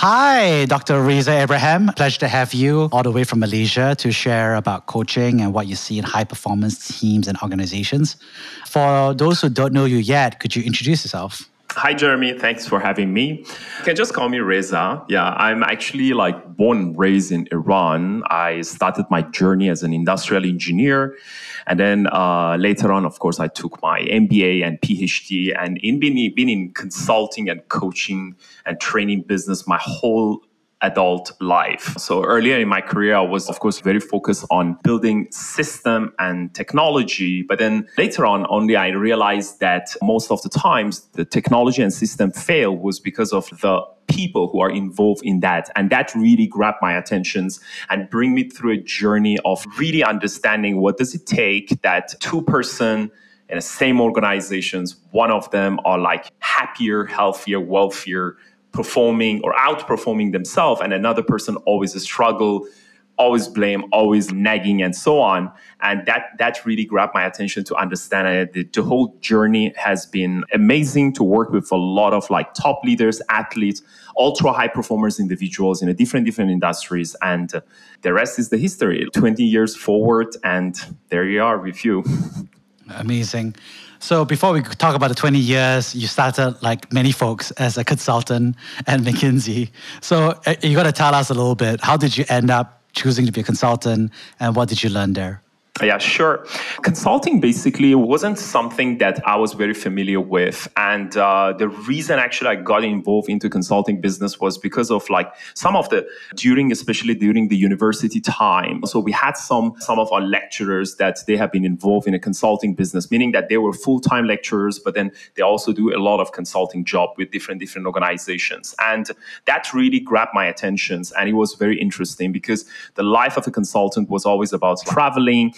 Hi, Dr. Reza Abraham. Pleasure to have you all the way from Malaysia to share about coaching and what you see in high performance teams and organizations. For those who don't know you yet, could you introduce yourself? Hi, Jeremy. Thanks for having me. You can just call me Reza. Yeah, I'm actually like born and raised in Iran. I started my journey as an industrial engineer. And then uh, later on, of course, I took my MBA and PhD and in been, been in consulting and coaching and training business my whole adult life. So earlier in my career, I was, of course, very focused on building system and technology. But then later on, only I realized that most of the times the technology and system fail was because of the people who are involved in that. And that really grabbed my attentions and bring me through a journey of really understanding what does it take that two person in the same organizations, one of them are like happier, healthier, wealthier, performing or outperforming themselves and another person always a struggle always blame always nagging and so on. And that that really grabbed my attention to understand it the, the whole journey has been amazing to work with a lot of like top leaders athletes ultra high performers individuals in a different different industries. And uh, the rest is the history. 20 years forward and there you are with you. Amazing so before we talk about the 20 years, you started like many folks as a consultant at McKinsey. So uh, you got to tell us a little bit, how did you end up choosing to be a consultant and what did you learn there? Yeah, sure. Consulting basically wasn't something that I was very familiar with. And uh, the reason actually I got involved into consulting business was because of like some of the, during, especially during the university time. So we had some, some of our lecturers that they have been involved in a consulting business, meaning that they were full-time lecturers, but then they also do a lot of consulting job with different, different organizations. And that really grabbed my attention. And it was very interesting because the life of a consultant was always about traveling,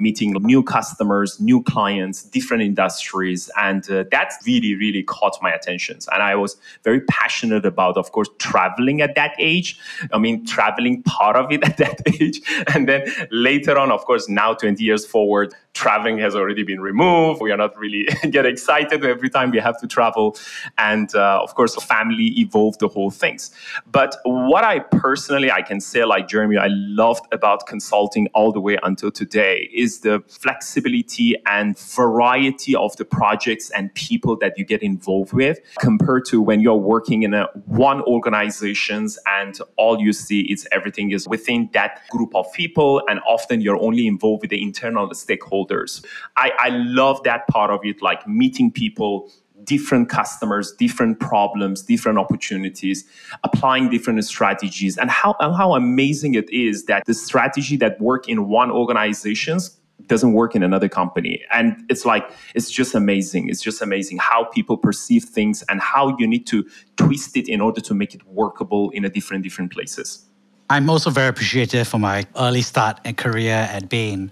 meeting new customers, new clients, different industries. And uh, that really, really caught my attention. And I was very passionate about, of course, traveling at that age. I mean, traveling part of it at that age. And then later on, of course, now 20 years forward, traveling has already been removed. We are not really get excited every time we have to travel. And uh, of course, family evolved the whole things. But what I personally, I can say like Jeremy, I loved about consulting all the way until today is the flexibility and variety of the projects and people that you get involved with compared to when you're working in a one organizations and all you see is everything is within that group of people. And often you're only involved with the internal stakeholders stakeholders. I, I love that part of it, like meeting people, different customers, different problems, different opportunities, applying different strategies, and how and how amazing it is that the strategy that work in one organizations doesn't work in another company. And it's like it's just amazing. It's just amazing how people perceive things and how you need to twist it in order to make it workable in a different different places. I'm also very appreciative for my early start and career at Bain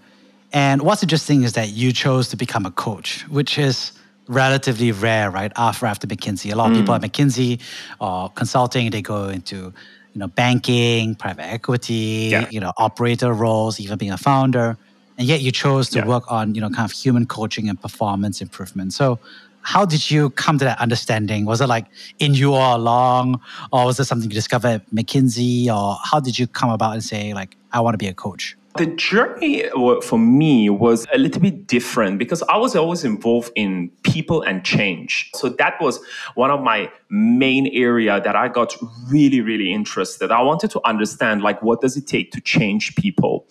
and what's interesting is that you chose to become a coach, which is relatively rare, right? After after McKinsey, a lot of mm. people at McKinsey or consulting, they go into you know banking, private equity, yeah. you know operator roles, even being a founder, and yet you chose to yeah. work on you know kind of human coaching and performance improvement. So. How did you come to that understanding? Was it like in you all along, or was it something you discovered at McKinsey, or how did you come about and say like, I want to be a coach? The journey uh, for me was a little bit different because I was always involved in people and change. So that was one of my main area that I got really, really interested. I wanted to understand like what does it take to change people.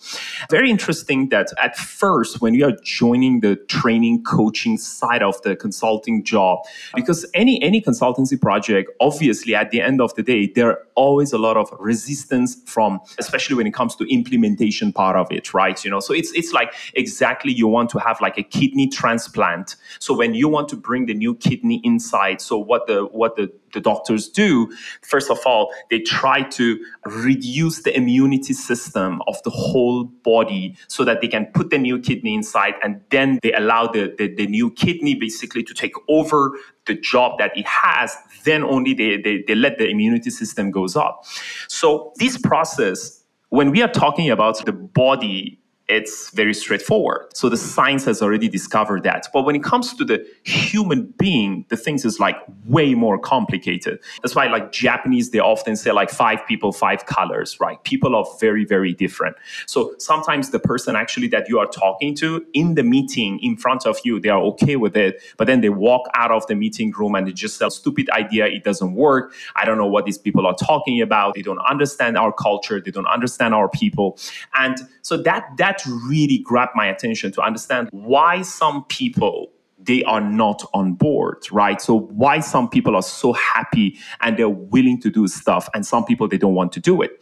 Very interesting that at first when you are joining the training coaching side of the consulting job, because any any consultancy project, obviously at the end of the day, they're always a lot of resistance from, especially when it comes to implementation part of it, right? You know, so it's it's like exactly you want to have like a kidney transplant. So when you want to bring the new kidney inside, so what the what the the doctors do, first of all, they try to reduce the immunity system of the whole body so that they can put the new kidney inside and then they allow the, the, the new kidney basically to take over the job that it has. Then only they, they, they let the immunity system goes up. So this process, when we are talking about the body it's very straightforward. So the science has already discovered that. But when it comes to the human being, the things is like way more complicated. That's why like Japanese, they often say like five people, five colors, right? People are very, very different. So sometimes the person actually that you are talking to in the meeting in front of you, they are okay with it. But then they walk out of the meeting room and they just say, stupid idea. It doesn't work. I don't know what these people are talking about. They don't understand our culture. They don't understand our people. And so that, that that really grabbed my attention to understand why some people they are not on board, right? So why some people are so happy and they're willing to do stuff and some people they don't want to do it.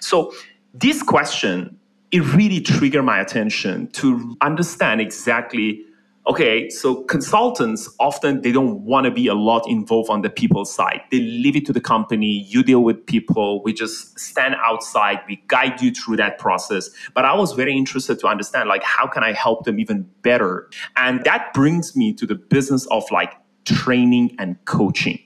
So this question it really triggered my attention to understand exactly okay so consultants often they don't want to be a lot involved on the people side. They leave it to the company you deal with people we just stand outside we guide you through that process. But i was very interested to understand like how can i help them even better? And that brings me to the business of like training and coaching.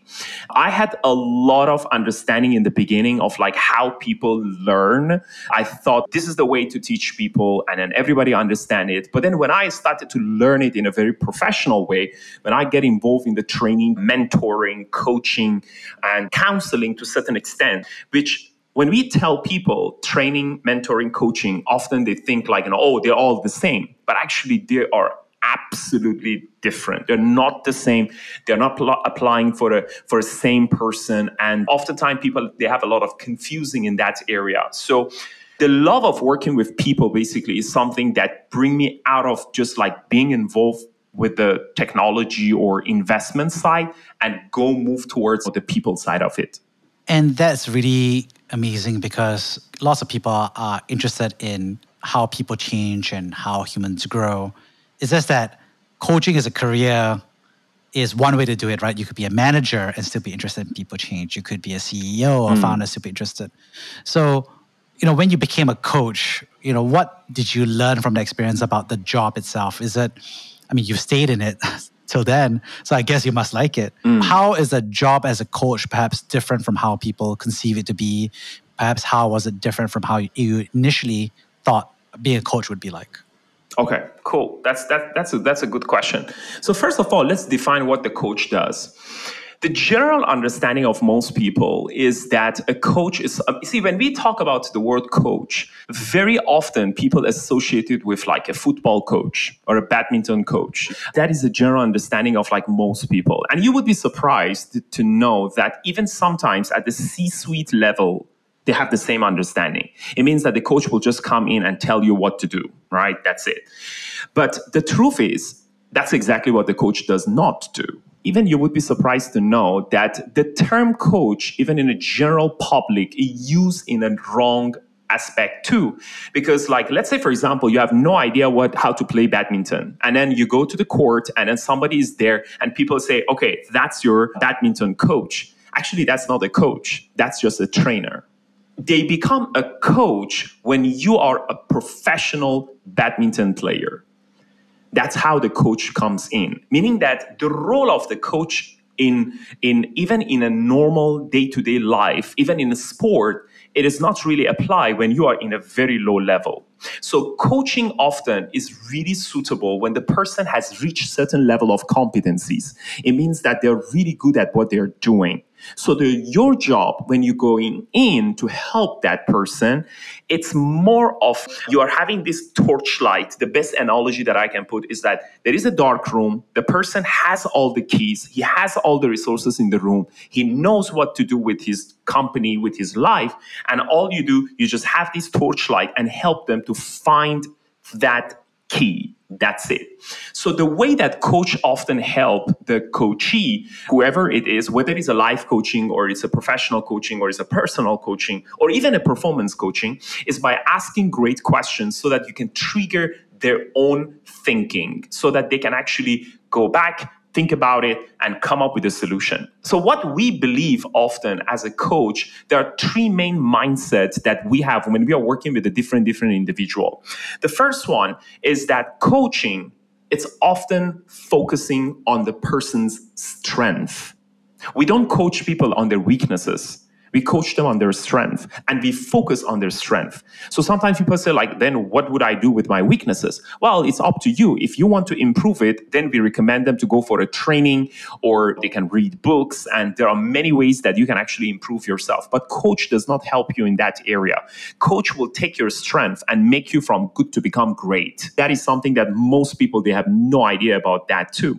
I had a lot of understanding in the beginning of like how people learn. I thought this is the way to teach people and then everybody understand it. But then when I started to learn it in a very professional way, when I get involved in the training, mentoring, coaching and counseling to a certain extent, which when we tell people training, mentoring, coaching, often they think like, you know, oh, they're all the same. But actually, they are absolutely different. They're not the same. They're not pl- applying for a for a same person, and oftentimes people they have a lot of confusing in that area. So the love of working with people basically is something that bring me out of just like being involved with the technology or investment side and go move towards the people side of it. And that's really amazing because lots of people are interested in how people change and how humans grow. It's just that coaching as a career is one way to do it, right? You could be a manager and still be interested in people change. You could be a CEO or mm. founder, still be interested. So, you know, when you became a coach, you know, what did you learn from the experience about the job itself? Is it, I mean, you've stayed in it till then, so I guess you must like it. Mm. How is a job as a coach perhaps different from how people conceive it to be? Perhaps how was it different from how you initially thought being a coach would be like? Okay, cool. That's that, that's a, that's a good question. So first of all, let's define what the coach does. The general understanding of most people is that a coach is uh, see when we talk about the word coach, very often people associate it with like a football coach or a badminton coach. That is the general understanding of like most people. And you would be surprised to know that even sometimes at the C-suite level they have the same understanding. It means that the coach will just come in and tell you what to do, right? That's it. But the truth is, that's exactly what the coach does not do. Even you would be surprised to know that the term coach, even in the general public, is used in a wrong aspect too because like let's say for example you have no idea what how to play badminton and then you go to the court and then somebody is there and people say okay that's your badminton coach actually that's not a coach that's just a trainer they become a coach when you are a professional badminton player. That's how the coach comes in, meaning that the role of the coach in in even in a normal day-to-day life, even in a sport, it is not really apply when you are in a very low level. So coaching often is really suitable when the person has reached certain level of competencies. It means that they're really good at what they're doing. So the, your job when you're going in to help that person, it's more of you are having this torchlight. The best analogy that I can put is that there is a dark room. The person has all the keys. He has all the resources in the room. He knows what to do with his company, with his life. And all you do, you just have this torchlight and help them to find that key That's it. So the way that coach often help the coachee, whoever it is, whether it's a life coaching or it's a professional coaching or it's a personal coaching or even a performance coaching, is by asking great questions so that you can trigger their own thinking so that they can actually go back think about it and come up with a solution. So what we believe often as a coach, there are three main mindsets that we have when we are working with a different different individual. The first one is that coaching it's often focusing on the person's strength. We don't coach people on their weaknesses. We coach them on their strength and we focus on their strength. So sometimes people say, like, then what would I do with my weaknesses? Well, it's up to you. If you want to improve it, then we recommend them to go for a training or they can read books. And there are many ways that you can actually improve yourself. But coach does not help you in that area. Coach will take your strength and make you from good to become great. That is something that most people, they have no idea about that too.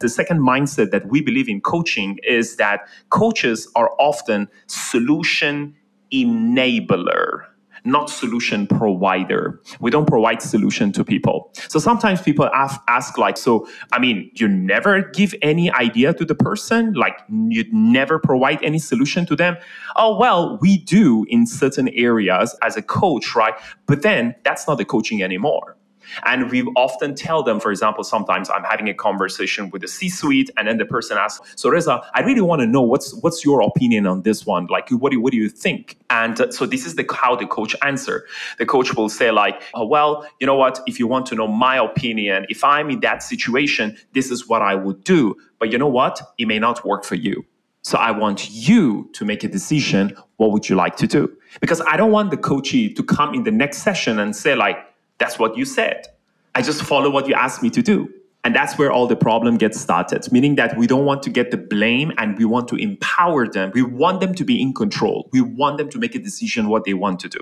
The second mindset that we believe in coaching is that coaches are often solution enabler not solution provider. We don't provide solution to people. So sometimes people ask, ask, like, so, I mean, you never give any idea to the person? Like, you never provide any solution to them? Oh, well, we do in certain areas as a coach, right? But then that's not the coaching anymore. And we often tell them, for example, sometimes I'm having a conversation with the C-suite, and then the person asks, "So Reza, I really want to know what's what's your opinion on this one? Like, what do what do you think?" And uh, so this is the how the coach answer. The coach will say, like, oh, "Well, you know what? If you want to know my opinion, if I'm in that situation, this is what I would do. But you know what? It may not work for you." So I want you to make a decision. What would you like to do? Because I don't want the coachee to come in the next session and say like, that's what you said. I just follow what you asked me to do. And that's where all the problem gets started, meaning that we don't want to get the blame and we want to empower them. We want them to be in control. We want them to make a decision what they want to do.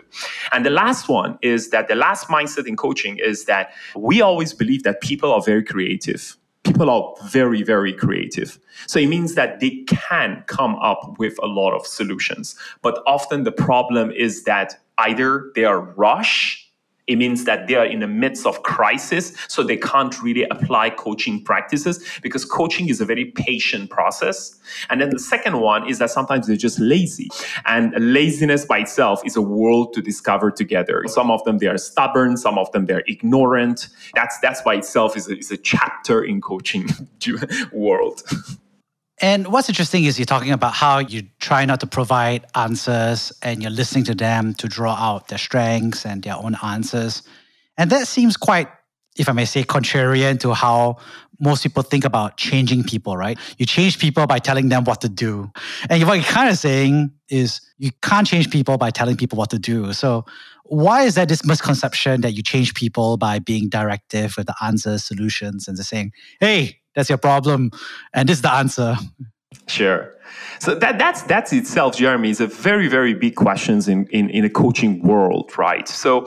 And the last one is that the last mindset in coaching is that we always believe that people are very creative. People are very, very creative. So it means that they can come up with a lot of solutions. But often the problem is that either they are rushed it means that they are in the midst of crisis, so they can't really apply coaching practices because coaching is a very patient process. And then the second one is that sometimes they're just lazy. And laziness by itself is a world to discover together. Some of them they are stubborn, some of them they're ignorant. That's that's by itself is a, is a chapter in coaching world. And what's interesting is you're talking about how you try not to provide answers and you're listening to them to draw out their strengths and their own answers. And that seems quite, if I may say, contrarian to how most people think about changing people, right? You change people by telling them what to do. And what you're kind of saying is you can't change people by telling people what to do. So why is there this misconception that you change people by being directive with the answers, solutions, and just saying, hey, that's your problem. And this is the answer. Sure. So that, that's that's itself, Jeremy, is a very, very big questions in, in, in a coaching world, right? So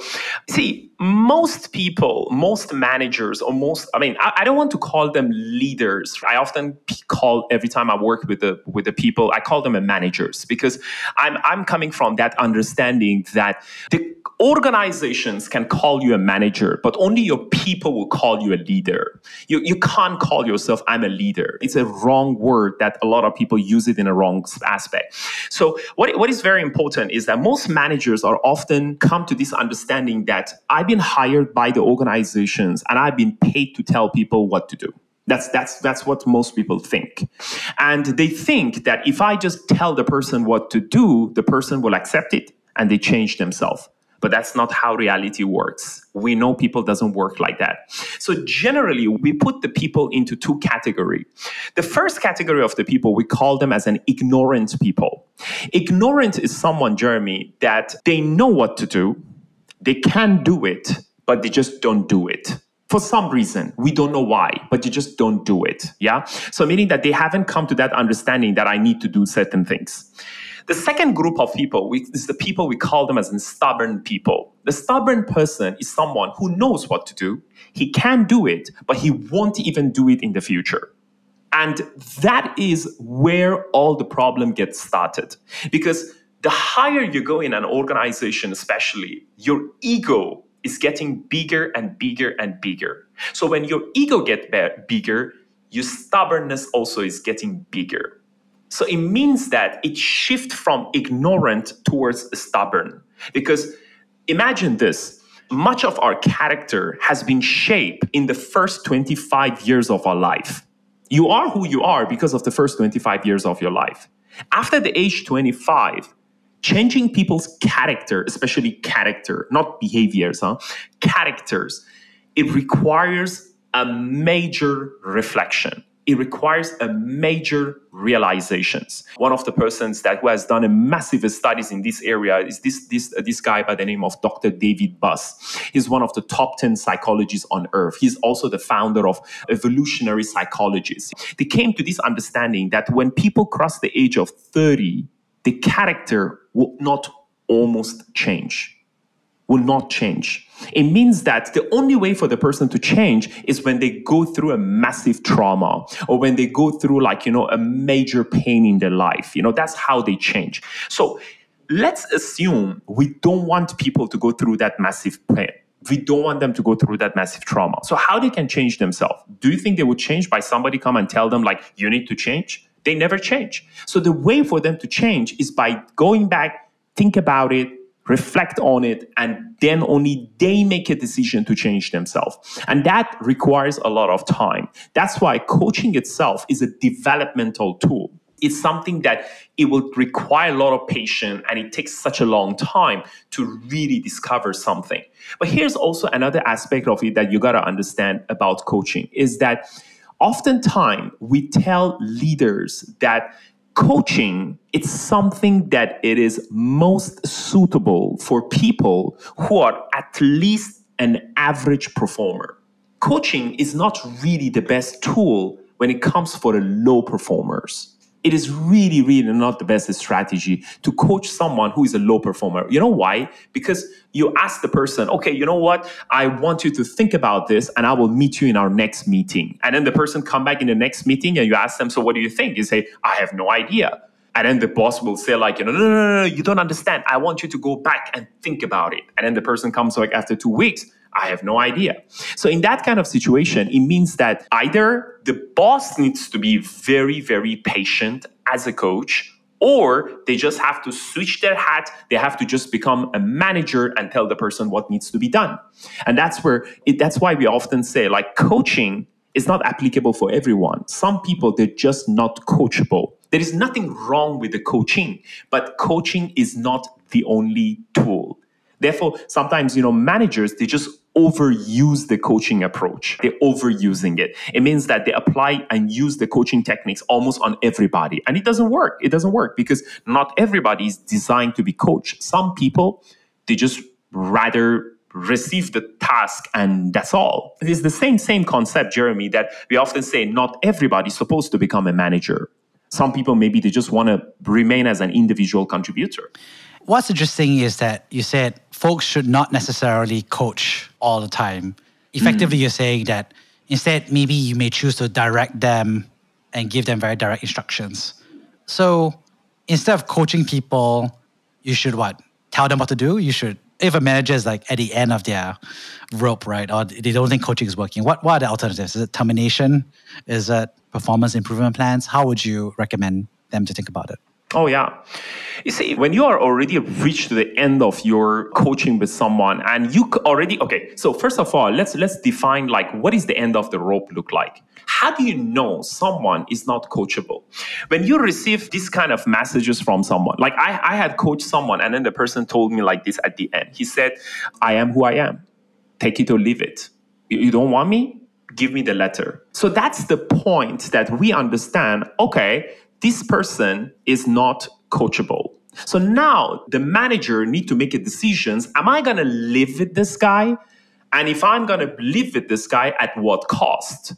see, most people, most managers, or most, I mean, I, I, don't want to call them leaders. I often call every time I work with the with the people, I call them managers because I'm I'm coming from that understanding that the organizations can call you a manager, but only your people will call you a leader. You, you can't call yourself, I'm a leader. It's a wrong word that a lot of people use it in a wrong aspect. So, what, what is very important is that most managers are often come to this understanding that I've been hired by the organizations and I've been paid to tell people what to do. That's that's that's what most people think. And they think that if I just tell the person what to do, the person will accept it and they change themselves but that's not how reality works. We know people doesn't work like that. So generally we put the people into two category. The first category of the people we call them as an ignorant people. Ignorant is someone jeremy that they know what to do. They can do it but they just don't do it. For some reason. We don't know why but you just don't do it. Yeah? So meaning that they haven't come to that understanding that i need to do certain things the second group of people we, is the people we call them as stubborn people. The stubborn person is someone who knows what to do, he can do it, but he won't even do it in the future. And that is where all the problem gets started. Because the higher you go in an organization, especially, your ego is getting bigger and bigger and bigger. So when your ego gets bigger, your stubbornness also is getting bigger. So it means that it shifts from ignorant towards stubborn. Because imagine this much of our character has been shaped in the first 25 years of our life. You are who you are because of the first 25 years of your life. After the age 25, changing people's character, especially character, not behaviors, huh? characters, it requires a major reflection it requires a major realizations. One of the persons that who has done a massive studies in this area is this this uh, this guy by the name of Dr. David Buss. He's one of the top 10 psychologists on earth. He's also the founder of evolutionary psychologists. They came to this understanding that when people cross the age of 30, the character will not almost change will not change. It means that the only way for the person to change is when they go through a massive trauma or when they go through like, you know, a major pain in their life. You know, that's how they change. So let's assume we don't want people to go through that massive pain. We don't want them to go through that massive trauma. So how they can change themselves? Do you think they would change by somebody come and tell them like you need to change? They never change. So the way for them to change is by going back, think about it, reflect on it, and then only they make a decision to change themselves. And that requires a lot of time. That's why coaching itself is a developmental tool. It's something that it will require a lot of patience and it takes such a long time to really discover something. But here's also another aspect of it that you got to understand about coaching is that oftentimes we tell leaders that coaching it's something that it is most suitable for people who are at least an average performer. Coaching is not really the best tool when it comes for the low performers it is really, really not the best strategy to coach someone who is a low performer. You know why? Because you ask the person, okay, you know what? I want you to think about this and I will meet you in our next meeting. And then the person come back in the next meeting and you ask them, so what do you think? You say, I have no idea. And then the boss will say, like, you know, no, no, no, no, you don't understand. I want you to go back and think about it. And then the person comes like after two weeks I have no idea. So, in that kind of situation, it means that either the boss needs to be very, very patient as a coach, or they just have to switch their hat. They have to just become a manager and tell the person what needs to be done. And that's where it, that's why we often say, like, coaching is not applicable for everyone. Some people, they're just not coachable. There is nothing wrong with the coaching, but coaching is not the only tool. Therefore, sometimes, you know, managers, they just overuse the coaching approach. They're overusing it. It means that they apply and use the coaching techniques almost on everybody. And it doesn't work. It doesn't work because not everybody is designed to be coached. Some people, they just rather receive the task and that's all. It is the same, same concept, Jeremy, that we often say not everybody's supposed to become a manager. Some people maybe they just want to remain as an individual contributor. What's interesting is that you said folks should not necessarily coach all the time. Effectively, mm. you're saying that instead, maybe you may choose to direct them and give them very direct instructions. So instead of coaching people, you should what? Tell them what to do? You should, if a manager is like at the end of their rope, right? Or they don't think coaching is working, what, what are the alternatives? Is it termination? Is it performance improvement plans? How would you recommend them to think about it? Oh, yeah. You see, when you are already reached the end of your coaching with someone and you already, okay, so first of all, let's, let's define like what is the end of the rope look like? How do you know someone is not coachable? When you receive this kind of messages from someone, like I, I had coached someone and then the person told me like this at the end. He said, I am who I am. Take it or leave it. You don't want me? Give me the letter. So that's the point that we understand, okay, this person is not coachable. So now the manager need to make a decisions. Am I going to live with this guy? And if I'm going to live with this guy, at what cost?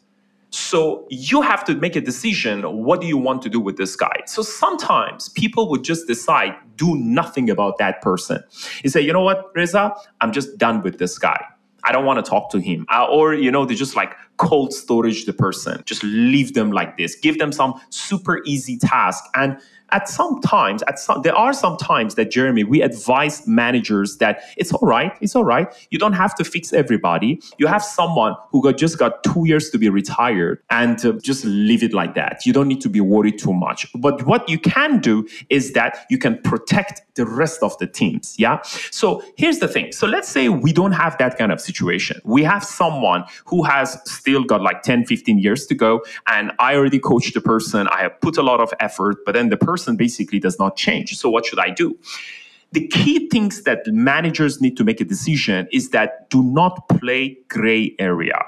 So you have to make a decision. What do you want to do with this guy? So sometimes people would just decide, do nothing about that person. You say, you know what, Reza, I'm just done with this guy. I don't want to talk to him. Uh, or, you know, they just like cold storage the person. Just leave them like this. Give them some super easy task. And at some times, at some, there are some times that Jeremy, we advise managers that it's all right, it's all right. You don't have to fix everybody. You have someone who got just got two years to be retired, and uh, just leave it like that. You don't need to be worried too much. But what you can do is that you can protect the rest of the teams. Yeah. So here's the thing. So let's say we don't have that kind of situation. We have someone who has still got like 10, 15 years to go, and I already coached the person. I have put a lot of effort, but then the person basically does not change. So what should I do? The key things that managers need to make a decision is that do not play gray area.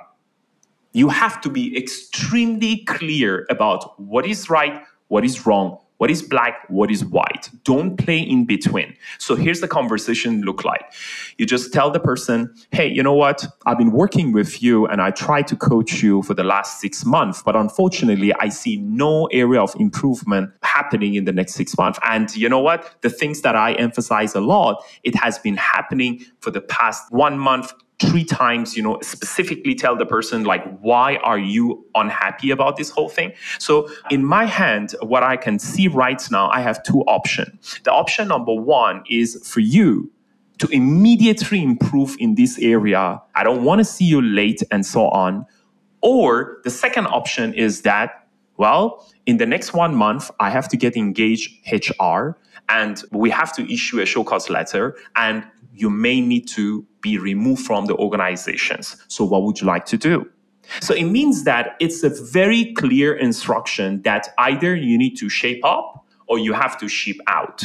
You have to be extremely clear about what is right, what is wrong, what is black? What is white? Don't play in between. So here's the conversation look like. You just tell the person, hey, you know what? I've been working with you and I tried to coach you for the last six months, but unfortunately, I see no area of improvement happening in the next six months. And you know what? The things that I emphasize a lot, it has been happening for the past one month, three times you know specifically tell the person like why are you unhappy about this whole thing? So in my hand what i can see right now i have two options. The option number one is for you to immediately improve in this area. I don't want to see you late and so on. Or the second option is that well in the next one month i have to get engaged hr and we have to issue a show cause letter and you may need to be removed from the organizations. So, what would you like to do? So, it means that it's a very clear instruction that either you need to shape up or you have to ship out.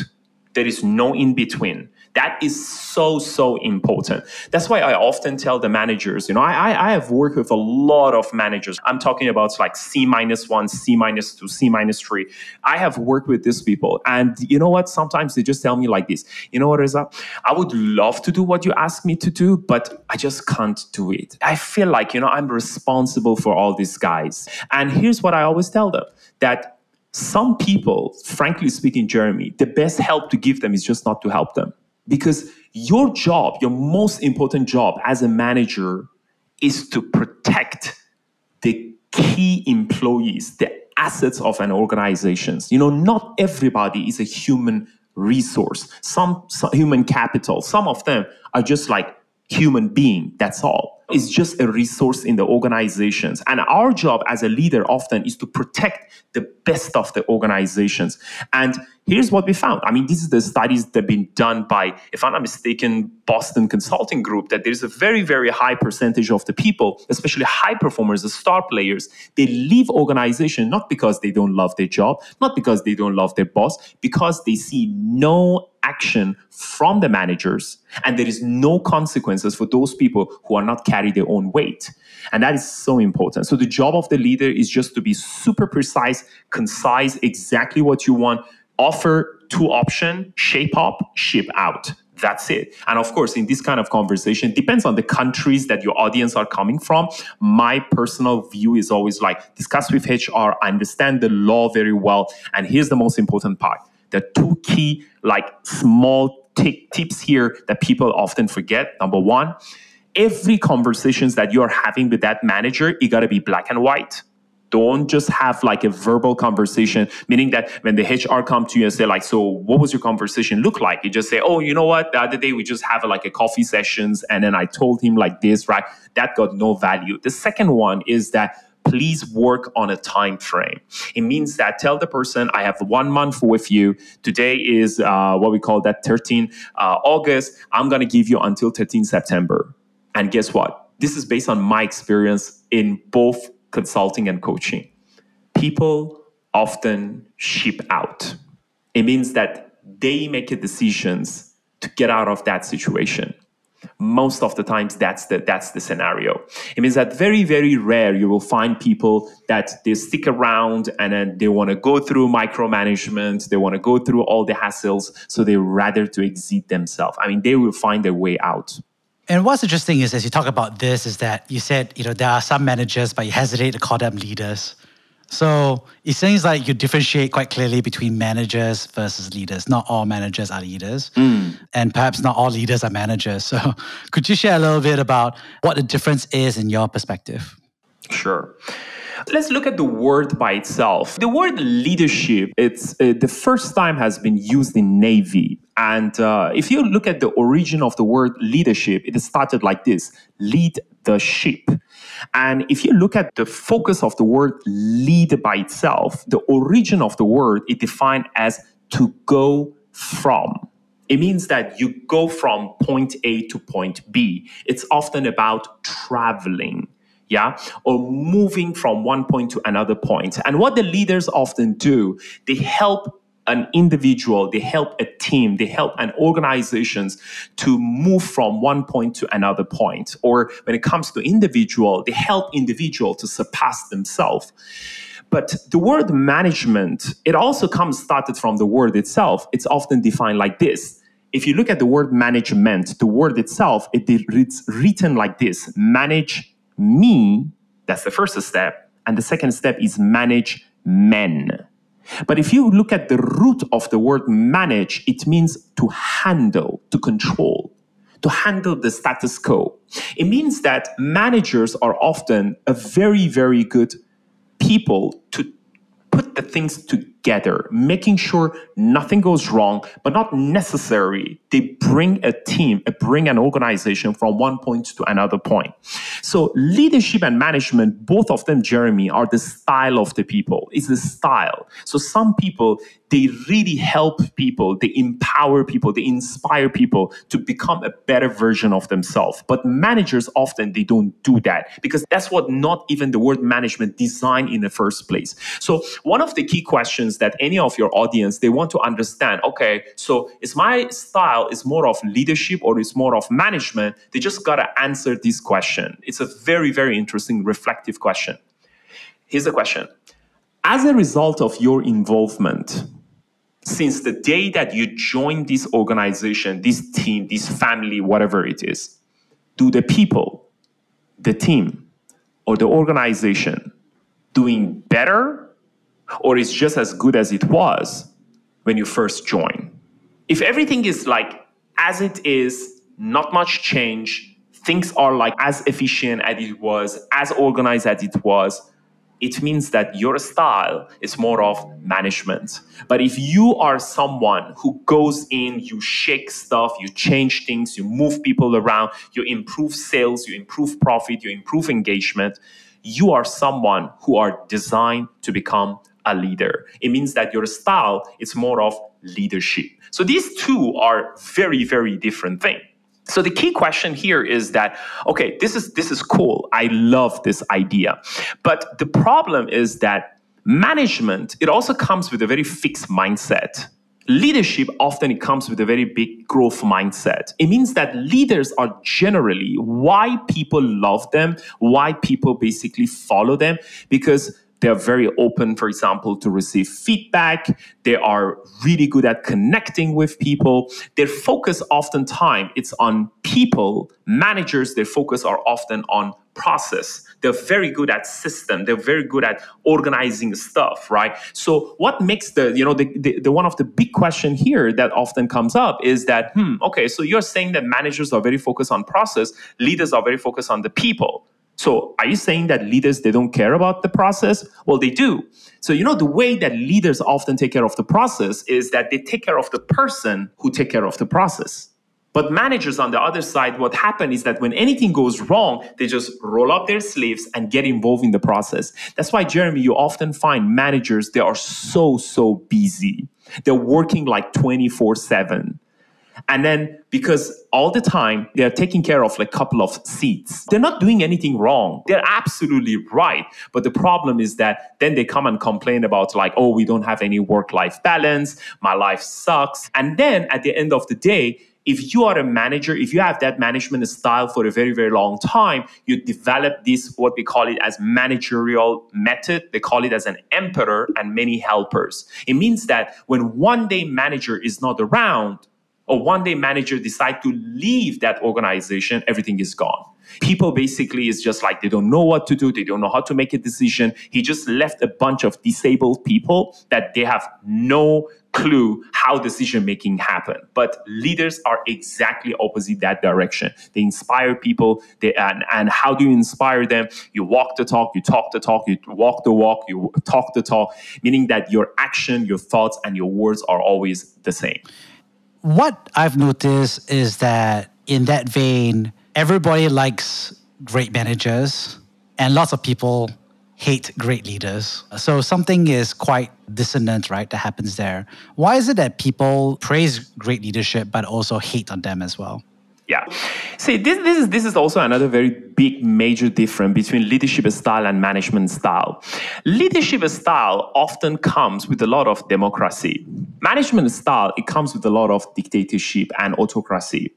There is no in between. That is so, so important. That's why I often tell the managers, you know, I, I have worked with a lot of managers. I'm talking about like C minus one, C minus two, C minus three. I have worked with these people. And you know what? Sometimes they just tell me like this, you know what, Reza? I would love to do what you ask me to do, but I just can't do it. I feel like, you know, I'm responsible for all these guys. And here's what I always tell them that some people, frankly speaking, Jeremy, the best help to give them is just not to help them. Because your job, your most important job as a manager, is to protect the key employees, the assets of an organization. You know, not everybody is a human resource, some, some human capital. Some of them are just like human being. That's all It's just a resource in the organizations. And our job as a leader often is to protect the best of the organizations. And here's what we found. I mean, these are the studies that have been done by, if I'm not mistaken, Boston Consulting Group, that there's a very, very high percentage of the people, especially high performers, the star players, they leave organization not because they don't love their job, not because they don't love their boss, because they see no action from the managers and there is no consequences for those people who are not carry their own weight and that is so important so the job of the leader is just to be super precise concise exactly what you want offer two option shape up ship out that's it. And of course, in this kind of conversation, depends on the countries that your audience are coming from. My personal view is always like discuss with HR, I understand the law very well. And here's the most important part the two key, like small t- tips here that people often forget. Number one, every conversations that you're having with that manager, it got to be black and white. Don't just have like a verbal conversation, meaning that when the HR come to you and say like, so what was your conversation look like? You just say, oh, you know what? The other day we just have like a coffee sessions and then I told him like this, right? That got no value. The second one is that please work on a time frame. It means that tell the person, I have one month with you. Today is uh, what we call that 13 uh, August. I'm going to give you until 13 September. And guess what? This is based on my experience in both consulting and coaching. People often ship out. It means that they make decisions to get out of that situation most of the times that's the that's the scenario it means that very very rare you will find people that they stick around and then they want to go through micromanagement they want to go through all the hassles so they rather to exit themselves i mean they will find their way out and what's interesting is as you talk about this is that you said you know there are some managers but you hesitate to call them leaders so it seems like you differentiate quite clearly between managers versus leaders. Not all managers are leaders, mm. and perhaps not all leaders are managers. So could you share a little bit about what the difference is in your perspective? Sure. Let's look at the word by itself. The word leadership, it's uh, the first time has been used in Navy. And uh, if you look at the origin of the word leadership, it started like this lead the ship. And if you look at the focus of the word lead by itself, the origin of the word, it defined as to go from. It means that you go from point A to point B. It's often about traveling yeah, or moving from one point to another point. And what the leaders often do, they help an individual, they help a team, they help an organizations to move from one point to another point. Or when it comes to individual, they help individual to surpass themselves. But the word management, it also comes started from the word itself. It's often defined like this. If you look at the word management, the word itself, it, it's written like this manage me, that's the first step. And the second step is manage men. But if you look at the root of the word manage, it means to handle, to control, to handle the status quo. It means that managers are often a very, very good people to put the things together, making sure nothing goes wrong, but not necessary. They bring a team, uh, bring an organization from one point to another point. So leadership and management, both of them, Jeremy, are the style of the people. It's the style. So some people, they really help people, they empower people, they inspire people to become a better version of themselves. But managers often they don't do that because that's what not even the word management designed in the first place. So one of the key questions that any of your audience they want to understand, okay, so is my style is more of leadership or is more of management? They just gotta answer this question. It's a very, very interesting reflective question. Here's the question. As a result of your involvement, since the day that you joined this organization, this team, this family, whatever it is, do the people, the team, or the organization doing better or is just as good as it was when you first joined? If everything is like as it is, not much change, things are like as efficient as it was, as organized as it was, it means that your style is more of management. But if you are someone who goes in, you shake stuff, you change things, you move people around, you improve sales, you improve profit, you improve engagement, you are someone who are designed to become a leader. It means that your style is more of leadership. So these two are very, very different things. So the key question here is that okay, this is this is cool. I love this idea. But the problem is that management it also comes with a very fixed mindset. Leadership often it comes with a very big growth mindset. It means that leaders are generally why people love them, why people basically follow them because they're very open, for example, to receive feedback. They are really good at connecting with people. Their focus oftentimes it's on people. Managers, their focus are often on process. They're very good at system. They're very good at organizing stuff, right? So what makes the, you know, the, the, the one of the big question here that often comes up is that, hmm, okay, so you're saying that managers are very focused on process, leaders are very focused on the people. So are you saying that leaders they don't care about the process? Well, they do. So you know the way that leaders often take care of the process is that they take care of the person who take care of the process. But managers on the other side, what happens is that when anything goes wrong, they just roll up their sleeves and get involved in the process. That's why, Jeremy, you often find managers, they are so, so busy. They're working like 24 7. And then because all the time they're taking care of like a couple of seats, they're not doing anything wrong. They're absolutely right. But the problem is that then they come and complain about like, oh, we don't have any work life balance. My life sucks. And then at the end of the day, if you are a manager, if you have that management style for a very, very long time, you develop this, what we call it as managerial method. They call it as an emperor and many helpers. It means that when one day manager is not around, or one day manager decide to leave that organization, everything is gone. People basically is just like they don't know what to do, they don't know how to make a decision. He just left a bunch of disabled people that they have no clue how decision making happen but leaders are exactly opposite that direction they inspire people they, and, and how do you inspire them you walk the talk you talk the talk you walk the walk you talk the talk meaning that your action your thoughts and your words are always the same what i've noticed is that in that vein everybody likes great managers and lots of people hate great leaders. So something is quite dissonant, right, that happens there. Why is it that people praise great leadership but also hate on them as well? Yeah. See, this, this, is, this is also another very big, major difference between leadership style and management style. Leadership style often comes with a lot of democracy. Management style, it comes with a lot of dictatorship and autocracy.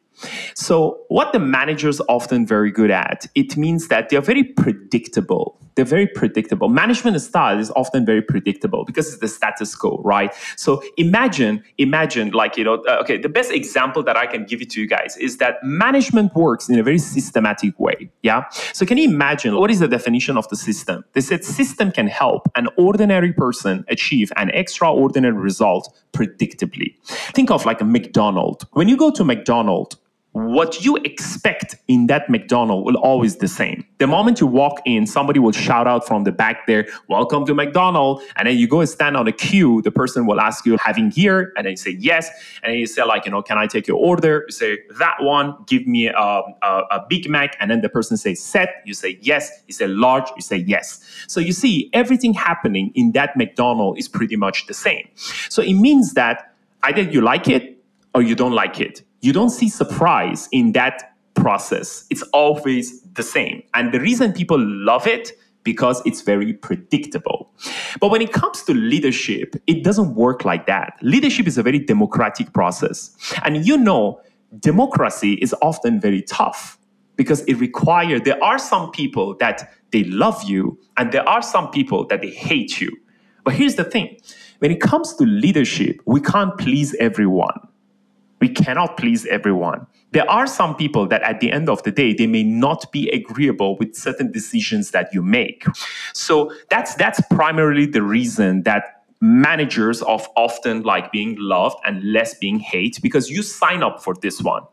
So, what the managers often very good at, it means that they're very predictable. They're very predictable. Management style is often very predictable because it's the status quo, right? So imagine, imagine, like you know, uh, okay, the best example that I can give it to you guys is that management works in a very systematic way. Yeah. So can you imagine what is the definition of the system? They said system can help an ordinary person achieve an extraordinary result predictably. Think of like a McDonald's. When you go to McDonald's, what you expect in that McDonald's will always the same. The moment you walk in, somebody will shout out from the back there, "Welcome to McDonald's," and then you go and stand on a queue. The person will ask you, "Having here?" and then you say yes, and then you say like, you know, "Can I take your order?" You say that one. Give me a, a, a Big Mac, and then the person says set. You say yes. You say large. You say yes. So you see, everything happening in that McDonald's is pretty much the same. So it means that either you like it or you don't like it you don't see surprise in that process. It's always the same. And the reason people love it because it's very predictable. But when it comes to leadership, it doesn't work like that. Leadership is a very democratic process. And you know, democracy is often very tough because it requires there are some people that they love you and there are some people that they hate you. But here's the thing. When it comes to leadership, we can't please everyone we cannot please everyone. There are some people that at the end of the day, they may not be agreeable with certain decisions that you make. So that's that's primarily the reason that managers of often like being loved and less being hate because you sign up for this one.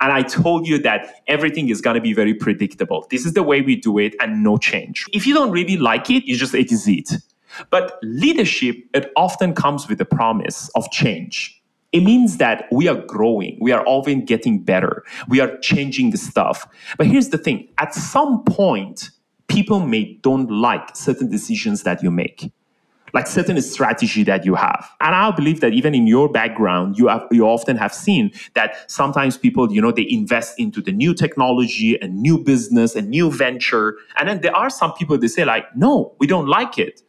And I told you that everything is going to be very predictable. This is the way we do it and no change. If you don't really like it, you just it is it. But leadership, it often comes with the promise of change it means that we are growing. We are often getting better. We are changing the stuff. But here's the thing at some point, people may don't like certain decisions that you make like certain strategy that you have and i believe that even in your background you have you often have seen that sometimes people you know they invest into the new technology a new business a new venture and then there are some people they say like no we don't like it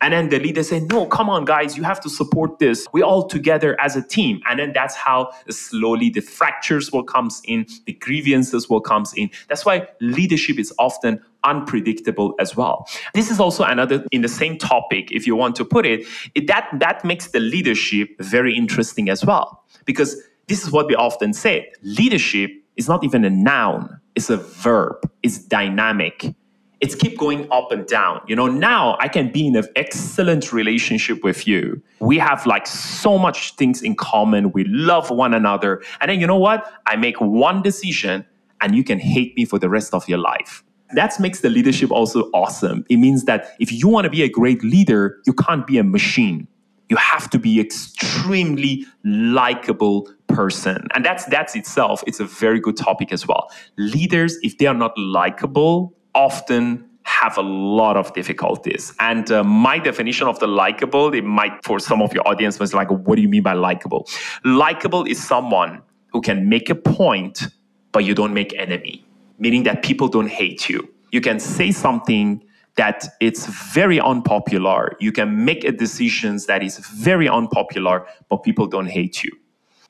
and then the leader say, no, come on, guys, you have to support this. we all together as a team. And then that's how slowly the fractures will comes in, the grievances will comes in. That's why leadership is often unpredictable as well. This is also another in the same topic, if you want to put it, it that, that makes the leadership very interesting as well. Because this is what we often say. Leadership is not even a noun, it's a verb, it's dynamic it's keep going up and down. You know, now I can be in an excellent relationship with you. We have like so much things in common. We love one another. And then you know what? I make one decision and you can hate me for the rest of your life. That makes the leadership also awesome. It means that if you want to be a great leader, you can't be a machine. You have to be extremely likable person. And that's that's itself, it's a very good topic as well. Leaders, if they are not likable, often have a lot of difficulties. And uh, my definition of the likable, it might, for some of your audience, was like, what do you mean by likable? Likable is someone who can make a point, but you don't make enemy, meaning that people don't hate you. You can say something that it's very unpopular. You can make a decisions that is very unpopular, but people don't hate you.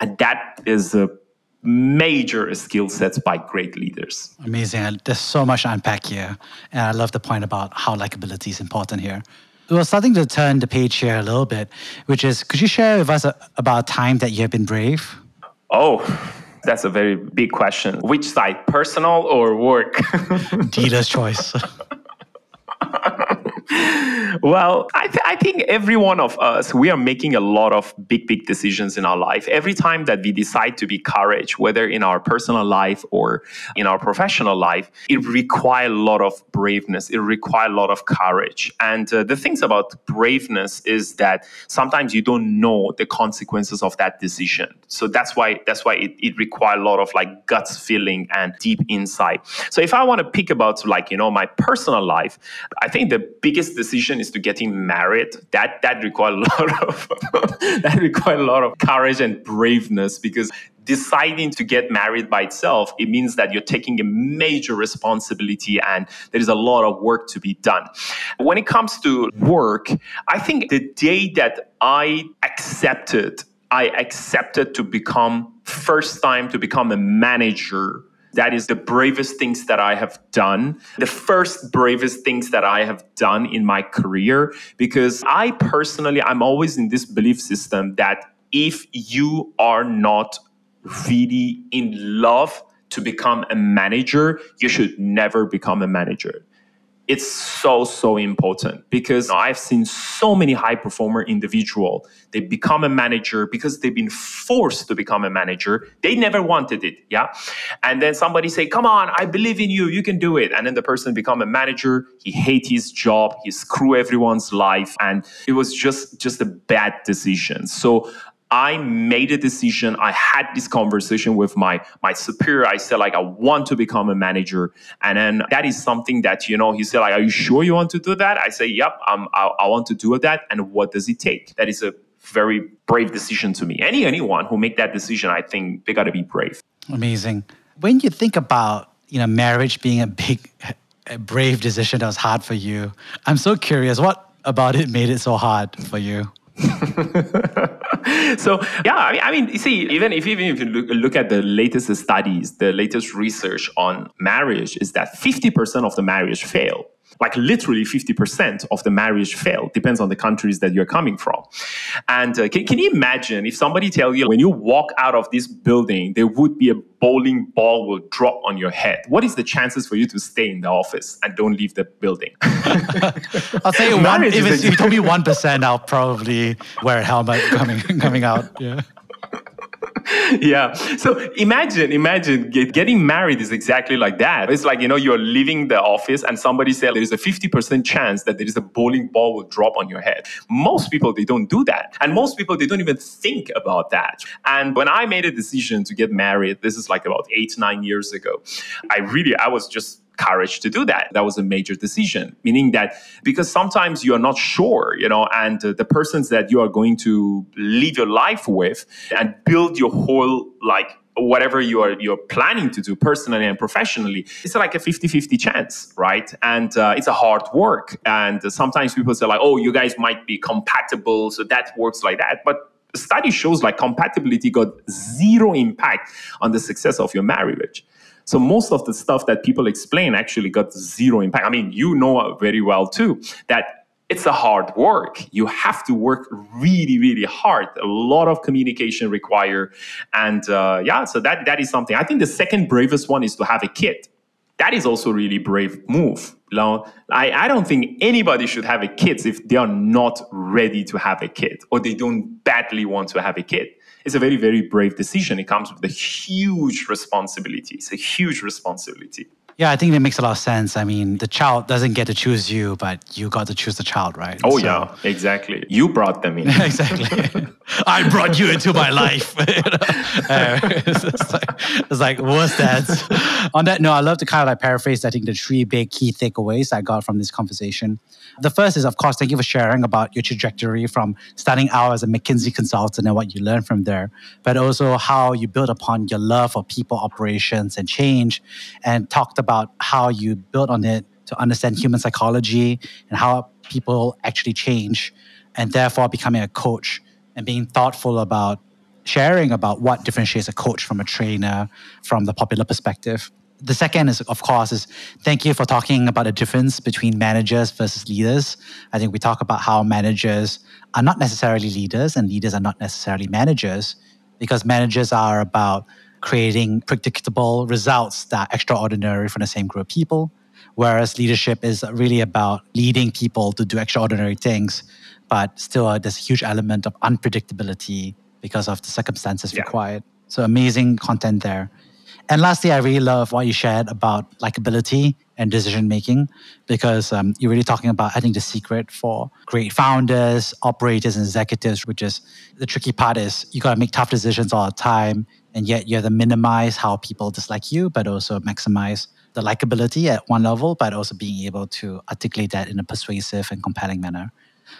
And that is a major skill sets by great leaders. Amazing. There's so much to unpack here. And I love the point about how likability is important here. We're starting to turn the page here a little bit, which is could you share with us a, about a time that you have been brave? Oh, that's a very big question. Which side, personal or work? Dealer's choice. well, I, th- I, think every one of us, we are making a lot of big, big decisions in our life. Every time that we decide to be courage, whether in our personal life or in our professional life, it requires a lot of braveness. It requires a lot of courage. And uh, the things about braveness is that sometimes you don't know the consequences of that decision. So that's why that's why it, it requires a lot of like guts feeling and deep insight. So if I want to pick about like you know my personal life, I think the biggest decision is to getting married. That that requires a lot of that requires a lot of courage and braveness because deciding to get married by itself, it means that you're taking a major responsibility and there is a lot of work to be done. When it comes to work, I think the day that I accepted, I accepted to become first time to become a manager that is the bravest things that I have done, the first bravest things that I have done in my career. Because I personally, I'm always in this belief system that if you are not really in love to become a manager, you should never become a manager it's so so important because i've seen so many high performer individual they become a manager because they've been forced to become a manager. They never wanted it yeah? And then somebody say come on i believe in you you can do it. And then the person become a manager. He hate his job. He screw everyone's life. And it was just just a bad decision. So I made a decision. I had this conversation with my my superior. I said like I want to become a manager, and then that is something that you know he said like Are you sure you want to do that? I say Yep, um, I, I want to do that. And what does it take? That is a very brave decision to me. Any anyone who make that decision, I think they got to be brave. Amazing. When you think about you know marriage being a big, a brave decision that was hard for you, I'm so curious. What about it made it so hard for you? so yeah, I mean, I mean, you see, even if even if you look, look at the latest studies, the latest research on marriage is that fifty percent of the marriage fail like literally 50% of the marriage fail. Depends on the countries that you're coming from. And uh, can, can you imagine if somebody tell you when you walk out of this building there would be a bowling ball will drop on your head? What is the chances for you to stay in the office and don't leave the building? I'll say one, if, if you told me 1% i'll probably wear a helmet coming coming out. Yeah yeah. So imagine, imagine get, getting married is exactly like that. It's like, you know, you're leaving the office and somebody said there is a 50% chance that there is a bowling ball will drop on your head. Most people, they don't do that. And most people, they don't even think about that. And when I made a decision to get married, this is like about eight, nine years ago, I really, I was just courage to do that. That was a major decision, meaning that because sometimes you are not sure, you know, and uh, the persons that you are going to live your life with and build your whole like whatever you are you're planning to do personally and professionally it's like a 50-50 chance right? And uh, it's a hard work. And uh, sometimes people say like oh you guys might be compatible so that works like that. But study shows like compatibility got zero impact on the success of your marriage so most of the stuff that people explain actually got zero impact. I mean, you know very well too that it's a hard work. You have to work really, really hard. A lot of communication required, and uh, yeah, so that that is something. I think the second bravest one is to have a kid. That is also really brave move. Now, I, I don't think anybody should have a kid if they are not ready to have a kid or they don't badly want to have a kid it's a very, very brave decision. It comes with a huge responsibility. It's a huge responsibility. Yeah, I think that makes a lot of sense. I mean, the child doesn't get to choose you, but you got to choose the child, right? Oh, so, yeah, exactly. You brought them in. exactly. I brought you into my life. uh, it's, like, it's like, what's that? On that note, I love to kind of like paraphrase, I think, the three big key takeaways I got from this conversation. The first is, of course, thank you for sharing about your trajectory from starting out as a McKinsey consultant and what you learned from there, but also how you built upon your love for people, operations, and change, and talked about how you built on it to understand human psychology and how people actually change, and therefore becoming a coach and being thoughtful about sharing about what differentiates a coach from a trainer from the popular perspective. The second is of course is thank you for talking about the difference between managers versus leaders. I think we talk about how managers are not necessarily leaders and leaders are not necessarily managers because managers are about creating predictable results that are extraordinary for the same group of people Whereas leadership is really about leading people to do extraordinary things, but still uh, there's a huge element of unpredictability because of the circumstances yeah. required. So amazing content there. And lastly, I really love what you shared about likability and decision making because um, you're really talking about, I think, the secret for great founders, operators, and executives, which is the tricky part is you got to make tough decisions all the time. And yet you have to minimize how people dislike you, but also maximize the likability at one level, but also being able to articulate that in a persuasive and compelling manner.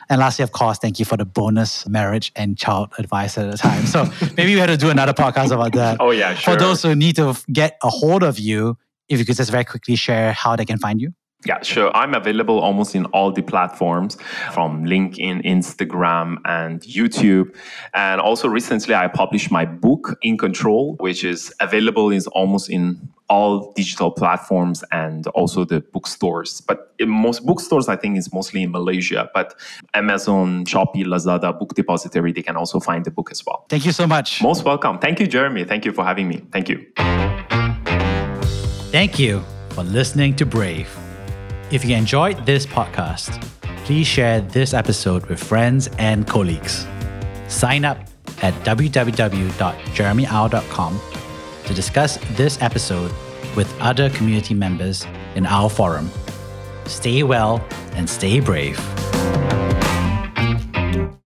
And lastly, of course, thank you for the bonus marriage and child advice at the time. So maybe we had to do another podcast about that. Oh, yeah, sure. For those who need to get a hold of you, if you could just very quickly share how they can find you. Yeah, sure. I'm available almost in all the platforms from LinkedIn, Instagram, and YouTube. And also recently I published my book, In Control, which is available is almost in all digital platforms and also the bookstores. But in most bookstores, I think is mostly in Malaysia, but Amazon, Shopee, Lazada, Book Depository, they can also find the book as well. Thank you so much. Most welcome. Thank you, Jeremy. Thank you for having me. Thank you. Thank you for listening to Brave. If you enjoyed this podcast, please share this episode with friends and colleagues. Sign up at www.jeremyau.com to discuss this episode with other community members in our forum. Stay well and stay brave.